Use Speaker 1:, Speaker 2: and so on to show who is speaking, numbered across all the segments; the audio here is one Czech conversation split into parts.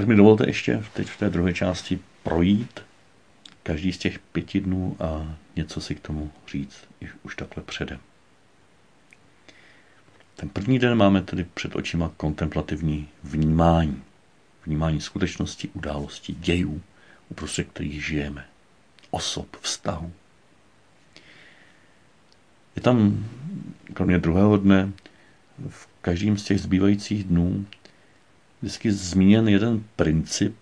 Speaker 1: Tak mi dovolte ještě teď v té druhé části projít každý z těch pěti dnů a něco si k tomu říct už takhle předem. Ten první den máme tedy před očima kontemplativní vnímání. Vnímání skutečnosti, událostí, dějů, uprostřed kterých žijeme. Osob, vztahu. Je tam, kromě druhého dne, v každém z těch zbývajících dnů vždycky zmíněn jeden princip,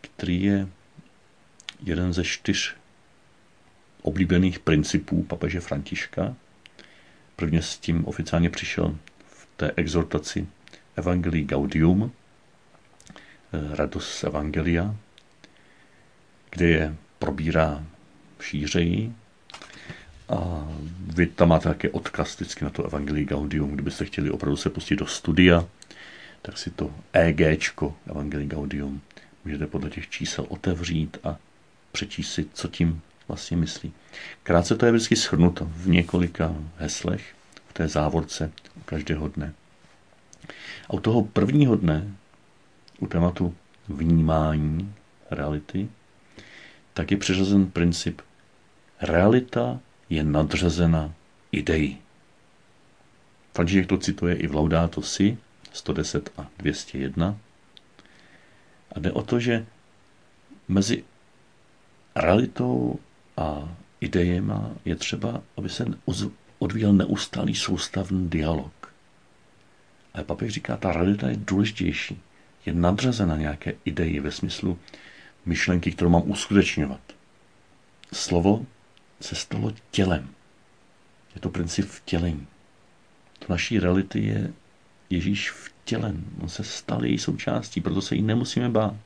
Speaker 1: který je jeden ze čtyř oblíbených principů papeže Františka. Prvně s tím oficiálně přišel v té exhortaci Evangelii Gaudium, eh, radost Evangelia, kde je probírá šířeji a vy tam máte také odkaz vždycky na to Evangelii Gaudium, kdybyste chtěli opravdu se pustit do studia, tak si to EGčko Evangelii Gaudium můžete podle těch čísel otevřít a přečíst si, co tím vlastně myslí. Krátce to je vždycky shrnuto v několika heslech v té závorce každého dne. A u toho prvního dne, u tématu vnímání reality, tak je přiřazen princip realita je nadřazena ideí. František to cituje i v Laudato Si 110 a 201. A jde o to, že mezi realitou a idejema je třeba, aby se odvíjel neustálý soustavný dialog. Ale papež říká, ta realita je důležitější. Je nadřazena nějaké ideji ve smyslu myšlenky, kterou mám uskutečňovat. Slovo se stalo tělem. Je to princip vtělení. To naší reality je Ježíš vtělen. On se stal její součástí, proto se jí nemusíme bát.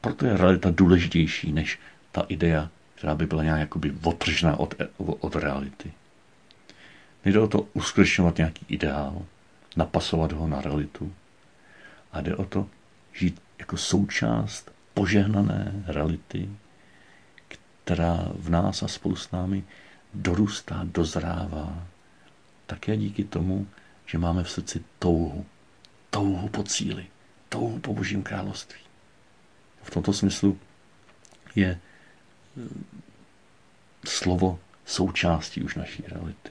Speaker 1: Proto je realita důležitější než ta idea, která by byla nějak jakoby otržná od, od reality. Nejde o to uskutečňovat nějaký ideál, napasovat ho na realitu, a jde o to žít jako součást požehnané reality, která v nás a spolu s námi dorůstá, dozrává, také díky tomu, že máme v srdci touhu, touhu po cíli, touhu po Božím království. V tomto smyslu je slovo součástí už naší reality.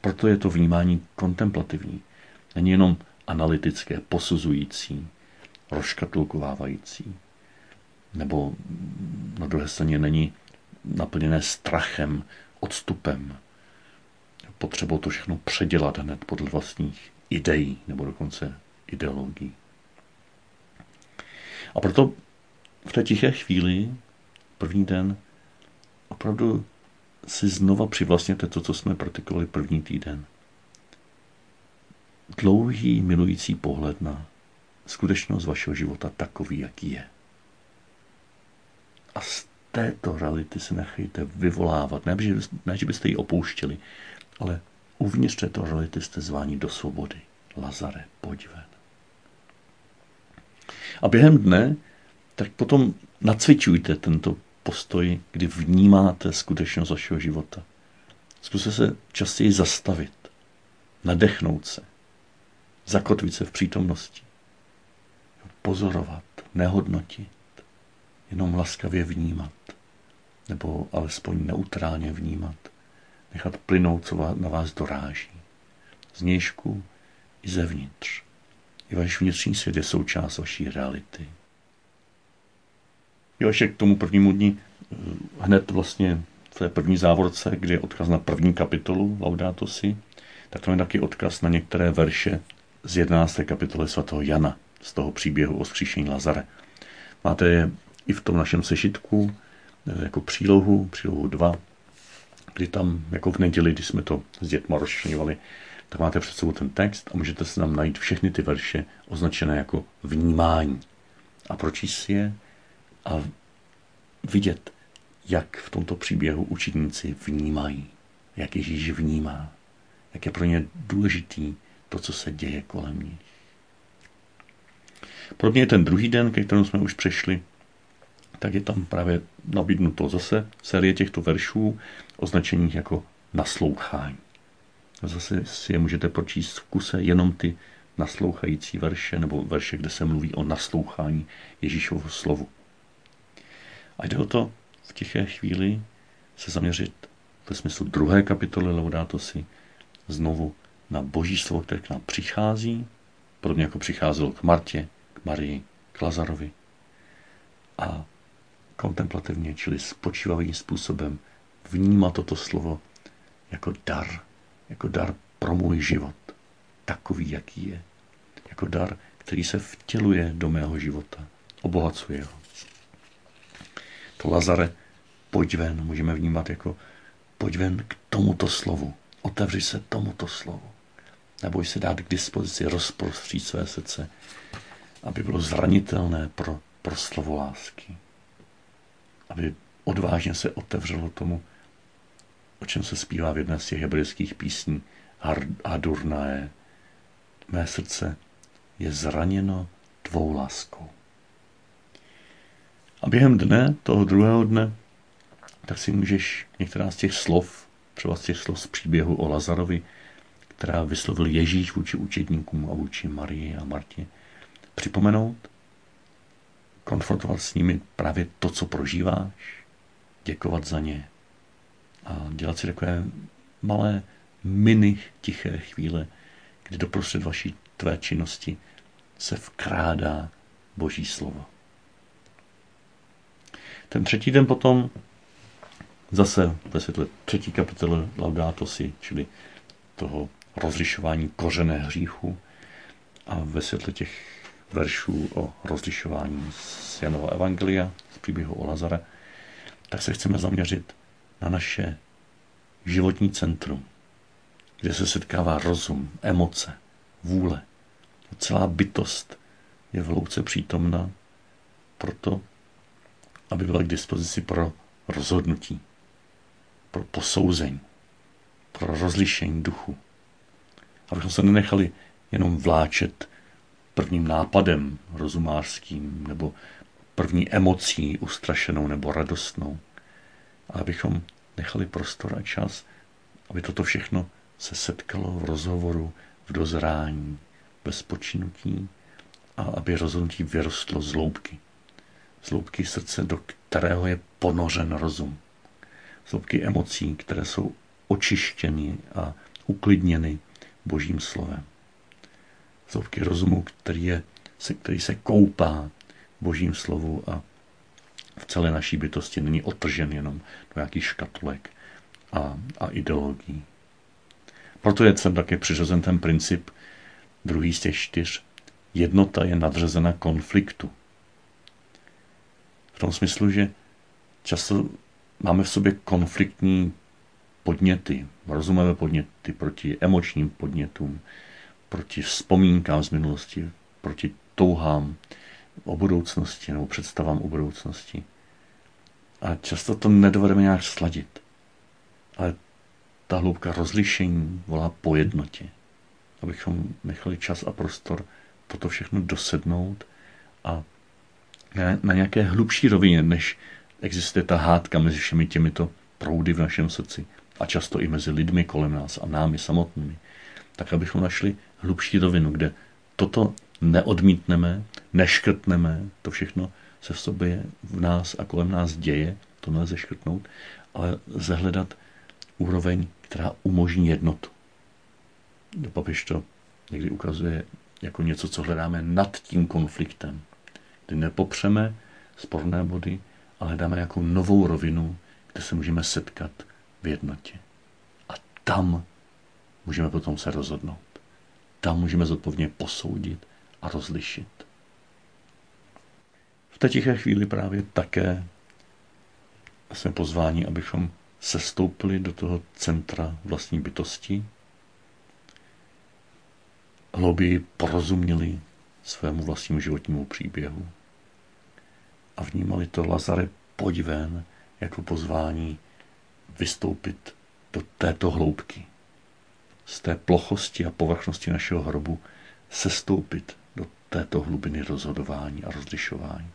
Speaker 1: Proto je to vnímání kontemplativní. Není jenom analytické, posuzující, rozškatulkovávající. Nebo na druhé straně není naplněné strachem, odstupem, potřebou to všechno předělat hned podle vlastních ideí nebo dokonce ideologií. A proto v té tiché chvíli první den opravdu si znova přivlastněte to, co jsme praktikovali první týden. Dlouhý milující pohled na skutečnost vašeho života takový, jaký je. A z této reality se nechejte vyvolávat. Ne, že, ne, že byste ji opouštěli, ale uvnitř této reality jste zváni do svobody. Lazare, pojď ven. A během dne tak potom nacvičujte tento postoj, kdy vnímáte skutečnost vašeho života. Zkuste se častěji zastavit, nadechnout se, zakotvit se v přítomnosti, pozorovat, nehodnotit, jenom laskavě vnímat, nebo alespoň neutrálně vnímat, nechat plynout, co na vás doráží. Z nějšku i zevnitř. I váš vnitřní svět je součást vaší reality. Jo, ještě k tomu prvnímu dní eh, hned vlastně v té první závorce, kde je odkaz na první kapitolu Laudato Si, tak tam je taky odkaz na některé verše z 11. kapitoly svatého Jana, z toho příběhu o skříšení Lazare. Máte je i v tom našem sešitku eh, jako přílohu, přílohu 2, kdy tam jako v neděli, kdy jsme to s dětma rozčlenovali, tak máte před sebou ten text a můžete se tam najít všechny ty verše označené jako vnímání. A pročíst je a vidět, jak v tomto příběhu učitníci vnímají, jak Ježíš vnímá, jak je pro ně důležitý to, co se děje kolem nich. Podobně ten druhý den, ke kterému jsme už přešli, tak je tam právě nabídnuto zase série těchto veršů označených jako naslouchání. Zase si je můžete pročíst v kuse jenom ty naslouchající verše, nebo verše, kde se mluví o naslouchání Ježíšovu slovu. A jde o to v tiché chvíli se zaměřit ve smyslu druhé kapitoly Laudato si znovu na boží slovo, které k nám přichází, podobně jako přicházelo k Martě, k Marii, k Lazarovi. A kontemplativně, čili spočívavým způsobem vnímat toto slovo jako dar, jako dar pro můj život, takový, jaký je. Jako dar, který se vtěluje do mého života, obohacuje ho. To Lazare, pojď ven, můžeme vnímat jako pojď ven k tomuto slovu, otevři se tomuto slovu. Neboj se dát k dispozici, rozprostřít své srdce, aby bylo zranitelné pro, pro slovo lásky. Aby odvážně se otevřelo tomu, o čem se zpívá v jedné z těch hebrejských písní. Hadurnae, mé srdce je zraněno tvou láskou. A během dne, toho druhého dne, tak si můžeš některá z těch slov, třeba z těch slov z příběhu o Lazarovi, která vyslovil Ježíš vůči učedníkům a vůči Marii a Martě, připomenout, konfrontovat s nimi právě to, co prožíváš, děkovat za ně a dělat si takové malé mini tiché chvíle, kdy doprostřed vaší tvé činnosti se vkrádá Boží slovo. Ten třetí den potom zase ve světle třetí kapitoly Laudato si, čili toho rozlišování kořené hříchu a ve světle těch veršů o rozlišování z Janova Evangelia, z příběhu o Lazare, tak se chceme zaměřit na naše životní centrum, kde se setkává rozum, emoce, vůle. Celá bytost je v hlouce přítomna proto, aby byla k dispozici pro rozhodnutí, pro posouzení, pro rozlišení duchu. Abychom se nenechali jenom vláčet prvním nápadem rozumářským nebo první emocí ustrašenou nebo radostnou, ale abychom nechali prostor a čas, aby toto všechno se setkalo v rozhovoru, v dozrání, bez počinutí a aby rozhodnutí vyrostlo z loubky. Z loubky srdce, do kterého je ponořen rozum. Z loubky emocí, které jsou očištěny a uklidněny božím slovem. Loubky rozumu, který, je, který se koupá božím slovu a v celé naší bytosti není otržen jenom do nějakých škatulek a, a ideologií. Proto je sem také přiřazen ten princip, druhý z těch čtyř, jednota je nadřazena konfliktu. V tom smyslu, že často máme v sobě konfliktní podněty, rozumové podněty proti emočním podnětům, proti vzpomínkám z minulosti, proti touhám o budoucnosti nebo představám o budoucnosti. A často to nedovedeme nějak sladit. Ale ta hloubka rozlišení volá po jednotě. Abychom nechali čas a prostor toto všechno dosednout a na nějaké hlubší rovině, než existuje ta hádka mezi všemi těmito proudy v našem srdci a často i mezi lidmi kolem nás a námi samotnými, tak abychom našli hlubší rovinu, kde toto neodmítneme, neškrtneme, to všechno se v sobě v nás a kolem nás děje, to nelze škrtnout, ale zahledat úroveň, která umožní jednotu. Papiš to někdy ukazuje jako něco, co hledáme nad tím konfliktem, kdy nepopřeme sporné body, ale hledáme jako novou rovinu, kde se můžeme setkat v jednotě. A tam můžeme potom se rozhodnout. Tam můžeme zodpovědně posoudit a rozlišit. V té tiché chvíli právě také jsme pozváni, abychom sestoupili do toho centra vlastní bytosti, hlouběji porozuměli svému vlastnímu životnímu příběhu a vnímali to Lazare pojď ven jako pozvání vystoupit do této hloubky. Z té plochosti a povrchnosti našeho hrobu sestoupit do této hlubiny rozhodování a rozlišování.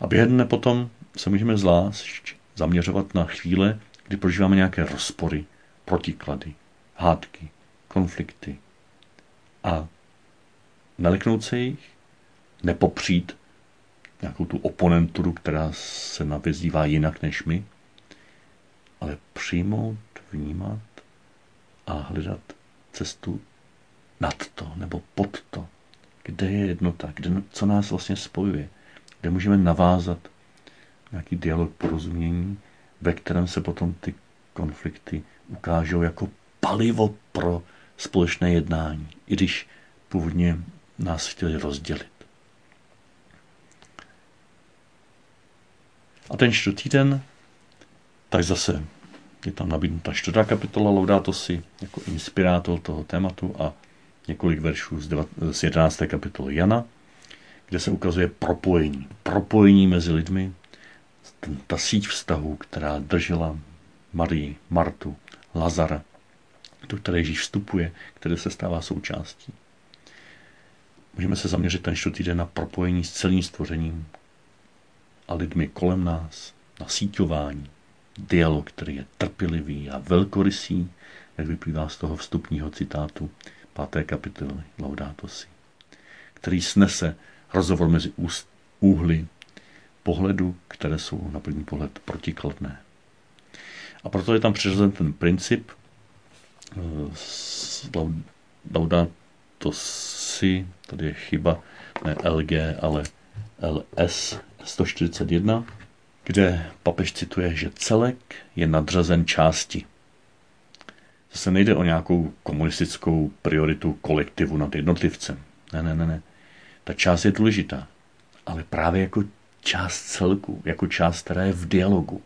Speaker 1: A během dne potom se můžeme zvlášť zaměřovat na chvíle, kdy prožíváme nějaké rozpory, protiklady, hádky, konflikty, a neleknout se jich, nepopřít nějakou tu oponenturu, která se navězdívá jinak než my, ale přijmout, vnímat a hledat cestu nad to nebo pod to, kde je jednota, kde, co nás vlastně spojuje, kde můžeme navázat nějaký dialog porozumění, ve kterém se potom ty konflikty ukážou jako palivo pro společné jednání, i když původně nás chtěli rozdělit. A ten čtvrtý den, tak zase je tam nabídnuta čtvrtá kapitola Laudato si jako inspirátor toho tématu a několik veršů z 11. kapitoly Jana, kde se ukazuje propojení. Propojení mezi lidmi, ta síť vztahů, která držela Marii, Martu, Lazara, do které Ježíš vstupuje, které se stává součástí. Můžeme se zaměřit ten čtvrtý den na propojení s celým stvořením a lidmi kolem nás, na síťování, dialog, který je trpělivý a velkorysý, jak vyplývá z toho vstupního citátu páté kapitoly Laudato si, který snese rozhovor mezi úst, úhly pohledu, které jsou na první pohled protikladné. A proto je tam přiřazen ten princip eh, Laudato si, tady je chyba, ne LG, ale LS 141, kde papež cituje, že celek je nadřazen části. Zase nejde o nějakou komunistickou prioritu kolektivu nad jednotlivcem. Ne, ne, ne, ne. Ta část je důležitá, ale právě jako část celku, jako část, která je v dialogu.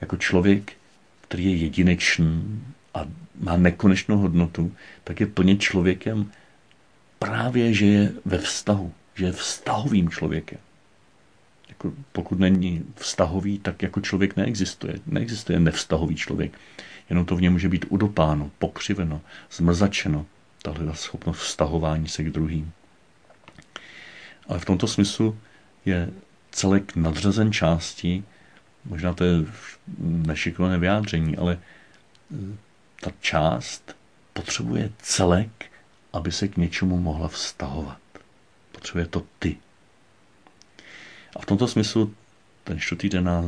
Speaker 1: Jako člověk, který je jedinečný a má nekonečnou hodnotu, tak je plně člověkem právě, že je ve vztahu, že je vztahovým člověkem pokud není vztahový, tak jako člověk neexistuje. Neexistuje nevztahový člověk. Jenom to v něm může být udopáno, pokřiveno, zmrzačeno, tahle schopnost vztahování se k druhým. Ale v tomto smyslu je celek nadřazen části, možná to je nešikovné vyjádření, ale e, ta část potřebuje celek, aby se k něčemu mohla vztahovat. Potřebuje to ty. A v tomto smyslu ten čtvrtý den nás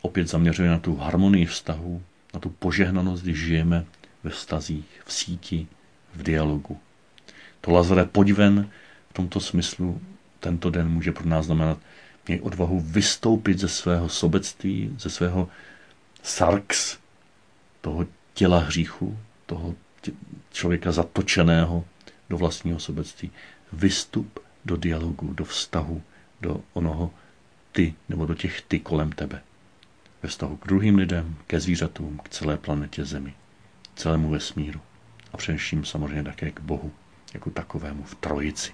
Speaker 1: opět zaměřuje na tu harmonii vztahu, na tu požehnanost, když žijeme ve vztazích, v síti, v dialogu. To Lazare, pojď ven, v tomto smyslu tento den může pro nás znamenat, měj odvahu vystoupit ze svého sobectví, ze svého sarx, toho těla hříchu, toho člověka zatočeného do vlastního sobectví. Vystup do dialogu, do vztahu, do onoho ty nebo do těch ty kolem tebe. Ve vztahu k druhým lidem, ke zvířatům, k celé planetě Zemi, celému vesmíru a především samozřejmě také k Bohu, jako takovému v trojici.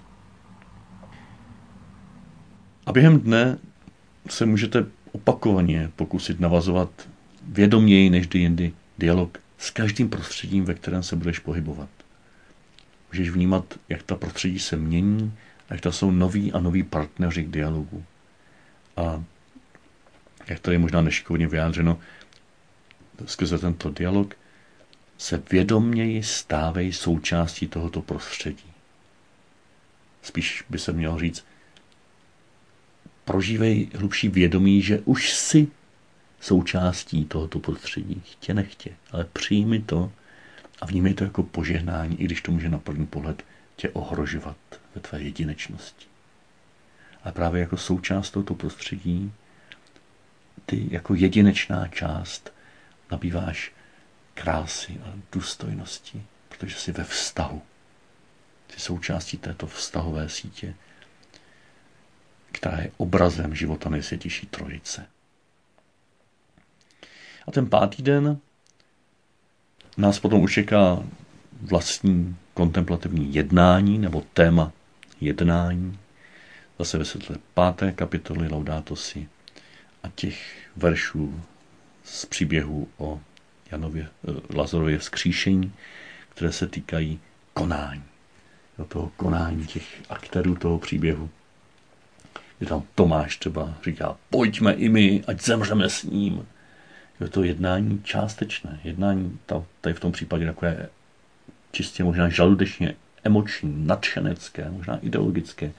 Speaker 1: A během dne se můžete opakovaně pokusit navazovat vědoměji než kdy jindy dialog s každým prostředím, ve kterém se budeš pohybovat. Můžeš vnímat, jak ta prostředí se mění, jak to jsou noví a noví partneři k dialogu. A jak to je možná nešikovně vyjádřeno, skrze tento dialog se vědomněji stávají součástí tohoto prostředí. Spíš by se mělo říct, prožívej hlubší vědomí, že už jsi součástí tohoto prostředí. Chtě nechtě, ale přijmi to a vnímej to jako požehnání, i když to může na první pohled tě ohrožovat ve tvé jedinečnosti ale právě jako součást tohoto prostředí ty jako jedinečná část nabýváš krásy a důstojnosti, protože jsi ve vztahu. Jsi součástí této vztahové sítě, která je obrazem života nejsvětější trojice. A ten pátý den nás potom už čeká vlastní kontemplativní jednání nebo téma jednání, zase ve světle páté kapitoly Laudato si a těch veršů z příběhu o Janově, eh, Lazarově vzkříšení, které se týkají konání. Do toho konání těch aktérů toho příběhu. Je tam Tomáš třeba říká, pojďme i my, ať zemřeme s ním. Je to jednání částečné. Jednání tady v tom případě takové čistě možná žaludečně emoční, nadšenecké, možná ideologické,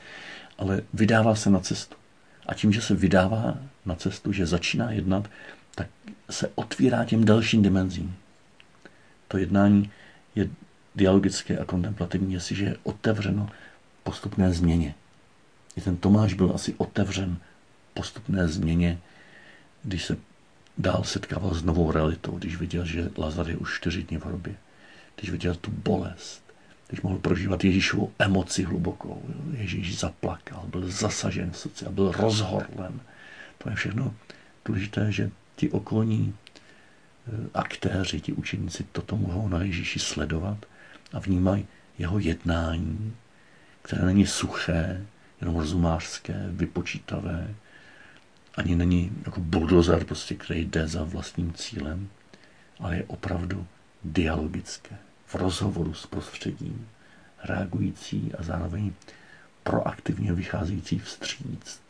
Speaker 1: ale vydává se na cestu. A tím, že se vydává na cestu, že začíná jednat, tak se otvírá těm dalším dimenzím. To jednání je dialogické a kontemplativní, jestliže je otevřeno postupné změně. I ten Tomáš byl asi otevřen postupné změně, když se dál setkával s novou realitou, když viděl, že Lazar je už čtyři dny v hrobě, když viděl tu bolest, když mohl prožívat Ježíšovu emoci hlubokou. Ježíš zaplakal, byl zasažen a byl rozhorlen. To je všechno důležité, že ti okolní eh, aktéři, ti učeníci toto mohou na Ježíši sledovat a vnímají jeho jednání, které není suché, jenom rozumářské, vypočítavé, ani není jako buldozer, prostě, který jde za vlastním cílem, ale je opravdu dialogické, v rozhovoru s prostředím, reagující a zároveň proaktivně vycházející vstříc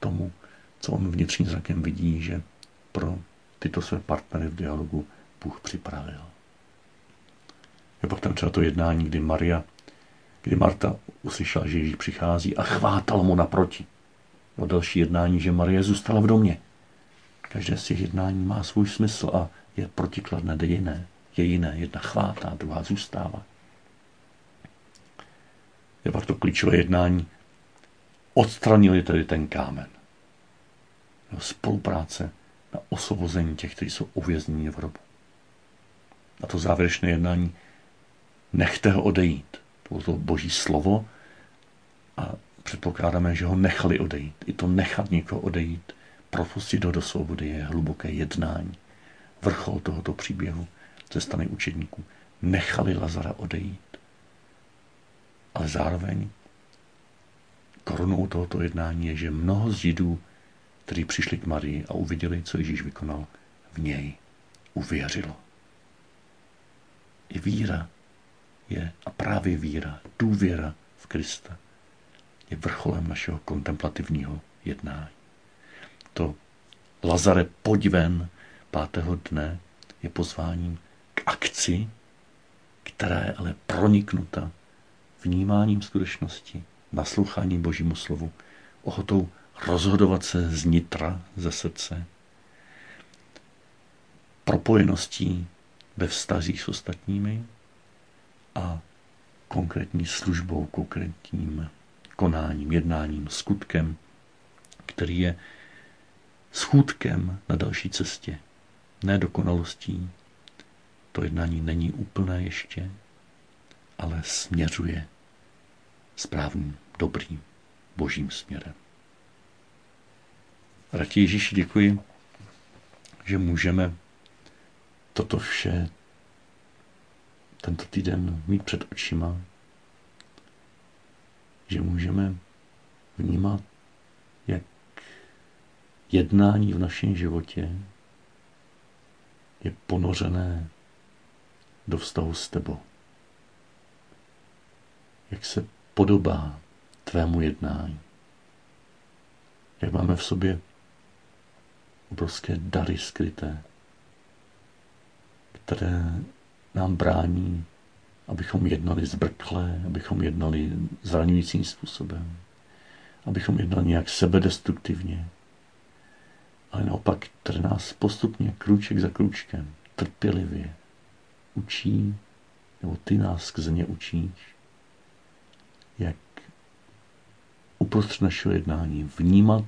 Speaker 1: tomu, co on vnitřním zrakem vidí, že pro tyto své partnery v dialogu Bůh připravil. Je pak tam třeba to jednání, kdy Maria, kdy Marta uslyšela, že Ježíš přichází a chvátal mu naproti. O další jednání, že Marie zůstala v domě. Každé z těch jednání má svůj smysl a je protikladné, jde jiné. Je jiné. Jedna chvátá, druhá zůstává. Je pak to klíčové jednání. Odstranili tedy ten kámen. Spolupráce na osvobození těch, kteří jsou uvězněni v hrobu. A to závěrečné jednání nechte ho odejít. To bylo to boží slovo a předpokládáme, že ho nechali odejít. I to nechat někoho odejít, propustit ho do svobody je hluboké jednání. Vrchol tohoto příběhu ze strany učedníků. Nechali Lazara odejít. Ale zároveň korunou tohoto jednání je, že mnoho z Židů, kteří přišli k Marii a uviděli, co Ježíš vykonal, v něj uvěřilo. I víra je a právě víra, důvěra v Krista je vrcholem našeho kontemplativního jednání. To Lazare, pojď ven, pátého dne je pozváním k akci, která je ale proniknuta vnímáním skutečnosti, nasloucháním Božímu slovu, ochotou rozhodovat se z nitra, ze srdce, propojeností ve vztazích s ostatními a konkrétní službou, konkrétním konáním, jednáním, skutkem, který je schůdkem na další cestě, ne dokonalostí. To jednání není úplné ještě, ale směřuje správným, dobrým, božím směrem. Ratě Ježíši děkuji, že můžeme toto vše tento týden mít před očima, že můžeme vnímat, jak jednání v našem životě je ponořené do vztahu s tebou. Jak se podobá tvému jednání. Jak máme v sobě obrovské dary skryté, které nám brání abychom jednali zbrkle, abychom jednali zraňujícím způsobem, abychom jednali nějak sebedestruktivně, ale naopak, které nás postupně, krůček za krůčkem, trpělivě učí, nebo ty nás skrze ně učíš, jak uprostřed našeho jednání vnímat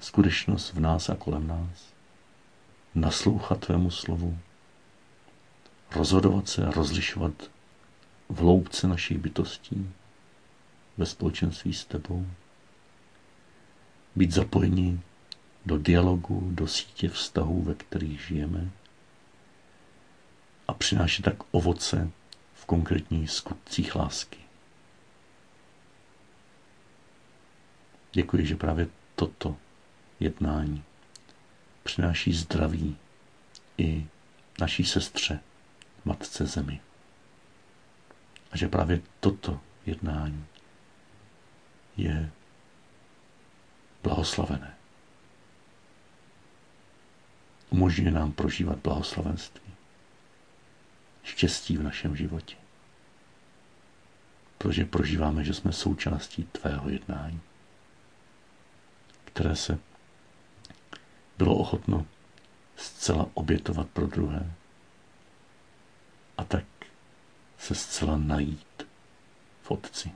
Speaker 1: skutečnost v nás a kolem nás, naslouchat tvému slovu, rozhodovat se a rozlišovat v hloubce našich bytostí ve společenství s tebou. Být zapojeni do dialogu, do sítě vztahů, ve kterých žijeme a přinášet tak ovoce v konkrétních skutcích lásky. Děkuji, že právě toto jednání přináší zdraví i naší sestře, Matce Zemi. A že právě toto jednání je blahoslavené. Umožňuje nám prožívat blahoslavenství, štěstí v našem životě. protože prožíváme, že jsme součástí tvého jednání, které se bylo ochotno zcela obětovat pro druhé a tak se zcela najít v Otci.